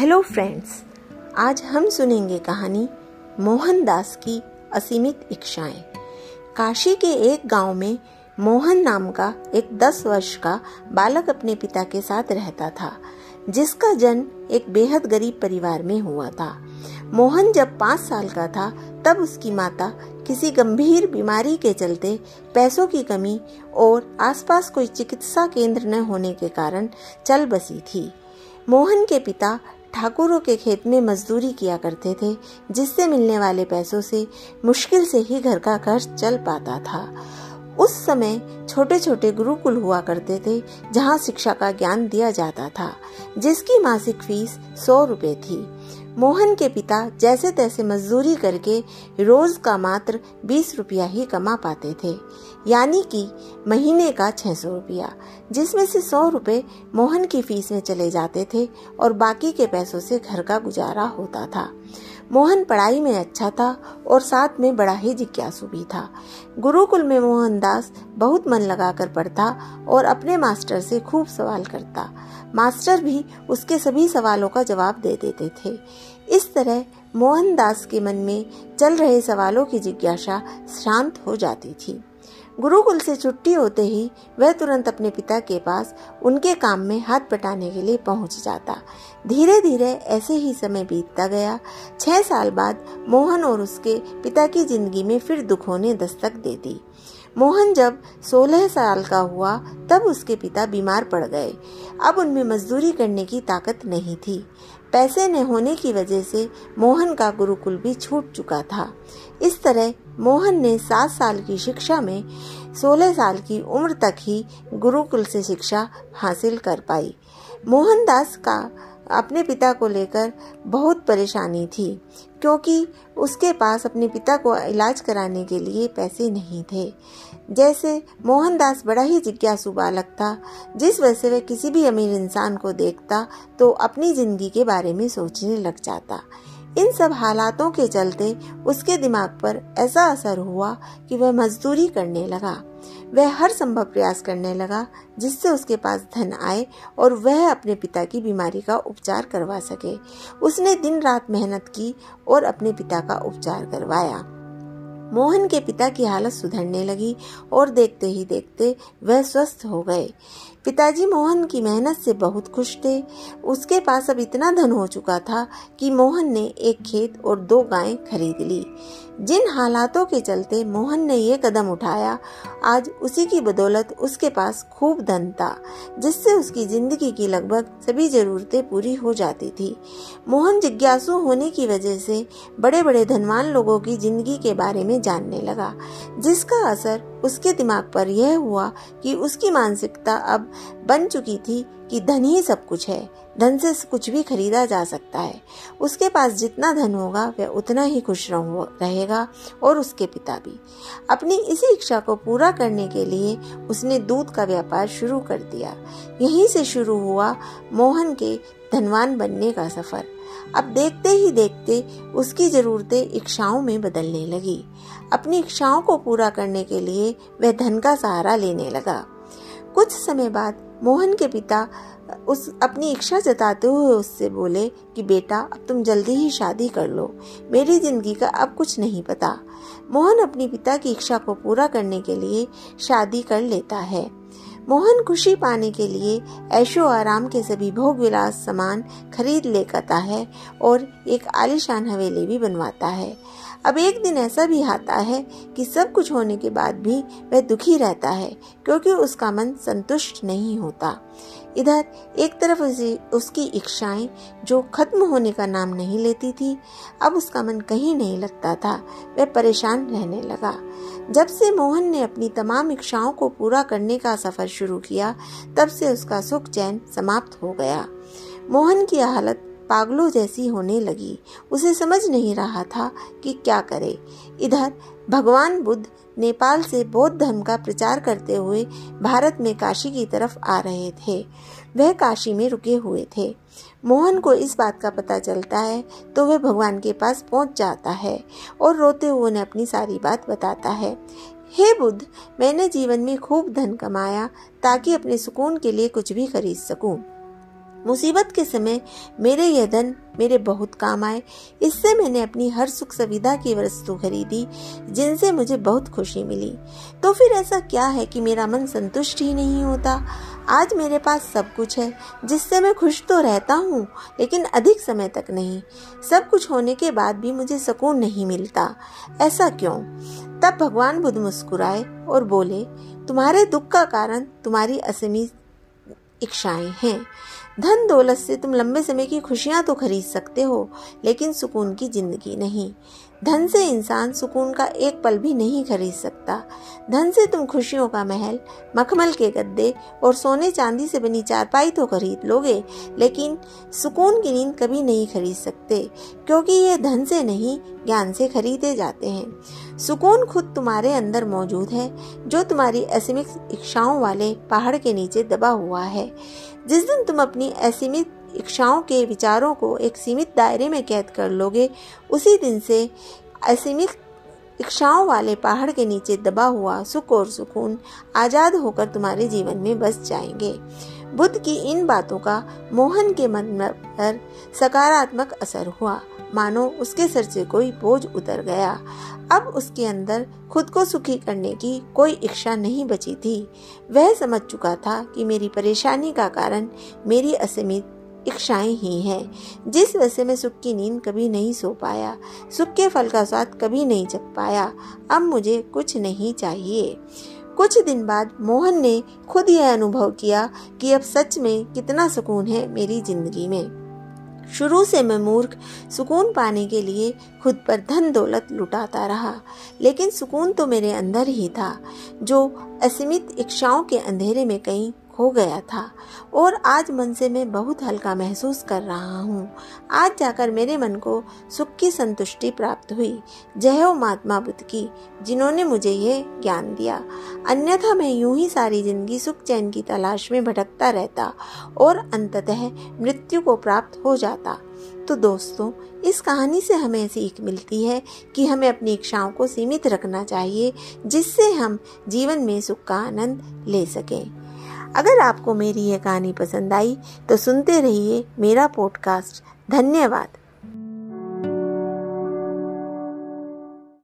Hello friends, आज हम सुनेंगे कहानी मोहनदास की असीमित इच्छाएँ। काशी के एक गाँव में मोहन नाम का एक दस वर्ष का बालक अपने पिता के साथ रहता था, जिसका जन्म एक बेहद गरीब परिवार में हुआ था। मोहन जब पाँच साल का था, तब उसकी माता किसी गंभीर बीमारी के चलते पैसों की कमी और आसपास कोई चिकित्सा केंद्र न होने के कारण चल बसी थी। मोहन के पिता ठाकुरों के खेत में मजदूरी किया करते थे, जिससे मिलने वाले पैसों से मुश्किल से ही घर का खर्च चल पाता था। उस समय छोटे छोटे गुरुकुल हुआ करते थे, जहाँ शिक्षा का ज्ञान दिया जाता था, जिसकी मासिक फ़ीस सौ रुपए थी। मोहन के पिता जैसे तैसे मजदूरी करके रोज का मात्र बीस रुपया ही कमा पाते थे। यानी कि महीने का छह सौ रुपया, जिसमें से सौ रुपए मोहन की फ़ीस में चले जाते थे और बाकी के पैसों से घर का गुजारा होता था। मोहन पढ़ाई में अच्छा था और साथ में बड़ा ही जिज्ञासु भी था। गुरुकुल में मोहनदास बहुत मन लगाकर पढ़ता और अपने मास्टर से खूब सवाल करता। मास्टर भी उसके सभी सवालों का जवाब दे देते थे। इस तरह मोहनदास के मन में चल रहे सवालों की जिज्ञासा शांत हो जाती थी। गुरुकुल से छुट्टी होते ही वह तुरंत अपने पिता के पास उनके काम में हाथ बटाने के लिए पहुँच जाता। धीरे धीरे ऐसे ही समय बीतता गया। छह साल बाद मोहन और उसके पिता की ज़िंदगी में फिर दुखों ने दस्तक दे दी। मोहन जब 16 साल का हुआ, तब उसके पिता बीमार पड़ गए। अब उनमें मजदूरी करने की ताकत नहीं थी। पैसे न होने की वजह से मोहन का गुरुकुल भी छूट चुका था। इस तरह मोहन ने सात साल की शिक्षा में सोलह साल की उम्र तक ही गुरुकुल से शिक्षा हासिल कर पाई। मोहनदास का अपने पिता को लेकर बहुत परेशानी थी, क्योंकि उसके पास अपने पिता को इलाज कराने के लिए पैसे नहीं थे। जैसे मोहनदास बड़ा ही जिज्ञासु बालक था, जिस वजह से वह किसी भी अमीर इंसान को देखता तो अपनी ज़िंदगी के बारे में सोचने लग जाता। इन सब हालातों के चलते उसके दिमाग पर ऐसा असर हुआ कि वह मजदूरी करने लगा। वह हर संभव प्रयास करने लगा, जिससे उसके पास धन आए और वह अपने पिता की बीमारी का उपचार करवा सके। उसने दिन रात मेहनत की और अपने पिता का उपचार करवाया। मोहन के पिता की हालत सुधरने लगी और देखते ही देखते वह स्वस्थ हो गए। पिताजी मोहन की मेहनत से बहुत खुश थे। उसके पास अब इतना धन हो चुका था कि मोहन ने एक खेत और दो गायें खरीद ली। जिन हालातों के चलते मोहन ने ये कदम उठाया, आज उसी की बदौलत उसके पास खूब धन था, जिससे उसकी ज़िंदगी की लगभग सभी जरूरतें पूरी हो जाती थी। मोहन जिज्ञासु होने की वजह से बड़े बड़े धनवान लोगों की ज़िंदगी के बारे में जानने लगा, जिसका असर उसके दिमाग पर यह हुआ कि उसकी मानसिकता अब बन चुकी थी कि धन ही सब कुछ है, धन से कुछ भी खरीदा जा सकता है। उसके पास जितना धन होगा, वह उतना ही खुश रहेगा और उसके पिता भी। अपनी इसी इच्छा को पूरा करने के लिए उसने दूध का व्यापार शुरू कर दिया। यहीं से शुरू हुआ मोहन के धनवान बनने का सफ़र। अब देखते ही देखते उसकी जरूरतें इच्छाओं में बदलने लगी। अपनी इच्छाओं को पूरा करने के लिए वह धन का सहारा लेने लगा। कुछ समय बाद मोहन के पिता उस अपनी इच्छा जताते हुए उससे बोले कि, बेटा, अब तुम जल्दी ही शादी कर लो। मेरी ज़िंदगी का अब कुछ नहीं पता। मोहन अपने पिता की इच्छा को पूरा करने के लिए शादी कर लेता है। मोहन खुशी पाने के लिए ऐशो आराम के सभी भोग विलास सामान खरीद ले करता है और एक आलिशान हवेली भी बनवाता है। अब एक दिन ऐसा भी आता है कि सब कुछ होने के बाद भी वह दुखी रहता है, क्योंकि उसका मन संतुष्ट नहीं होता। इधर, एक तरफ़ उसे, उसकी इच्छाएँ जो खत्म होने का नाम नहीं लेती थी, अब उसका मन कहीं नहीं लगता था, वह परेशान रहने लगा। जब से मोहन ने अपनी तमाम इच्छाओं को पूरा करने का सफ़र शुरू किया, तब से उसका सुख चैन समाप्त हो गया। मोहन की हालत पागलों जैसी होने लगी। उसे समझ नहीं रहा था कि क्या करे। इधर, भगवान बुद्ध नेपाल से बौद्ध धर्म का प्रचार करते हुए भारत में काशी की तरफ़ आ रहे थे। वह काशी में रुके हुए थे। मोहन को इस बात का पता चलता है तो वह भगवान के पास पहुँच जाता है और रोते हुए उन्हें अपनी सारी बात बताता है। हे बुद्ध, मैंने जीवन में खूब धन कमाया ताकि अपने सुकून के लिए कुछ भी खरीद सकूँ। मुसीबत के समय मेरे यह धन मेरे बहुत काम आए। इससे मैंने अपनी हर सुख सुविधा की वस्तु खरीदी, जिनसे मुझे बहुत खुशी मिली। तो फिर ऐसा क्या है कि मेरा मन संतुष्ट ही नहीं होता? आज मेरे पास सब कुछ है, जिससे मैं खुश तो रहता हूँ, लेकिन अधिक समय तक नहीं। सब कुछ होने के बाद भी मुझे सुकून नहीं मिलता। ऐसा क्यों? तब भगवान बुद्ध मुस्कुराए और बोले, तुम्हारे दुख का कारण तुम्हारी असीमित इच्छाएँ हैं। धन दौलत से तुम लंबे समय की खुशियाँ तो खरीद सकते हो, लेकिन सुकून की ज़िंदगी नहीं। धन से इंसान सुकून का एक पल भी नहीं खरीद सकता। धन से तुम खुशियों का महल, मखमल के गद्दे और सोने चांदी से बनी चारपाई तो खरीद लोगे, लेकिन सुकून की नींद कभी नहीं खरीद सकते, क्योंकि ये धन से नहीं, ज्ञान से खरीदे जाते हैं। सुकून खुद तुम्हारे अंदर मौजूद है, जो तुम्हारी असीमित इच्छाओं वाले पहाड़ के नीचे दबा हुआ है। जिस दिन तुम अपनी असीमित इच्छाओं के विचारों को एक सीमित दायरे में कैद कर लोगे, उसी दिन से असीमित इच्छाओं वाले पहाड़ के नीचे दबा हुआ सुख और सुकून आज़ाद होकर तुम्हारे जीवन में बस जाएँगे। बुद्ध की इन बातों का मोहन के मन पर सकारात्मक असर हुआ। मानो उसके सर से कोई बोझ उतर गया। अब उसके अंदर खुद को सुखी करने की कोई इच्छा नहीं बची थी। वह समझ चुका था कि मेरी परेशानी का कारण मेरी असीमित इच्छाएँ ही हैं। जिस वजह से मैं सुख की नींद कभी नहीं सो पाया, सुख के फल का स्वाद कभी नहीं चख पाया, अब मुझे कुछ नहीं चाहिए। कुछ दिन बाद मोहन ने खुद यह अनुभव किया कि अब सच में कितना सुकून है मेरी ज़िंदगी में। शुरू से मैं मूर्ख, सुकून पाने के लिए खुद पर धन दौलत लुटाता रहा, लेकिन सुकून तो मेरे अंदर ही था, जो असीमित इच्छाओं के अंधेरे में कहीं हो गया था और आज मन से मैं बहुत हल्का महसूस कर रहा हूँ। आज जाकर मेरे मन को सुख की संतुष्टि प्राप्त हुई। जय हो महात्मा बुद्ध की, जिन्होंने मुझे ये ज्ञान दिया। अन्यथा मैं यूँ ही सारी ज़िंदगी सुख चैन की तलाश में भटकता रहता और अंततः मृत्यु को प्राप्त हो जाता। तो दोस्तों, इस कहानी से हमें सीख मिलती है कि हमें अपनी इच्छाओं को सीमित रखना चाहिए, जिससे हम जीवन में सुख का आनंद ले सकें। अगर आपको मेरी यह कहानी पसंद आई तो सुनते रहिए मेरा पॉडकास्ट धन्यवाद।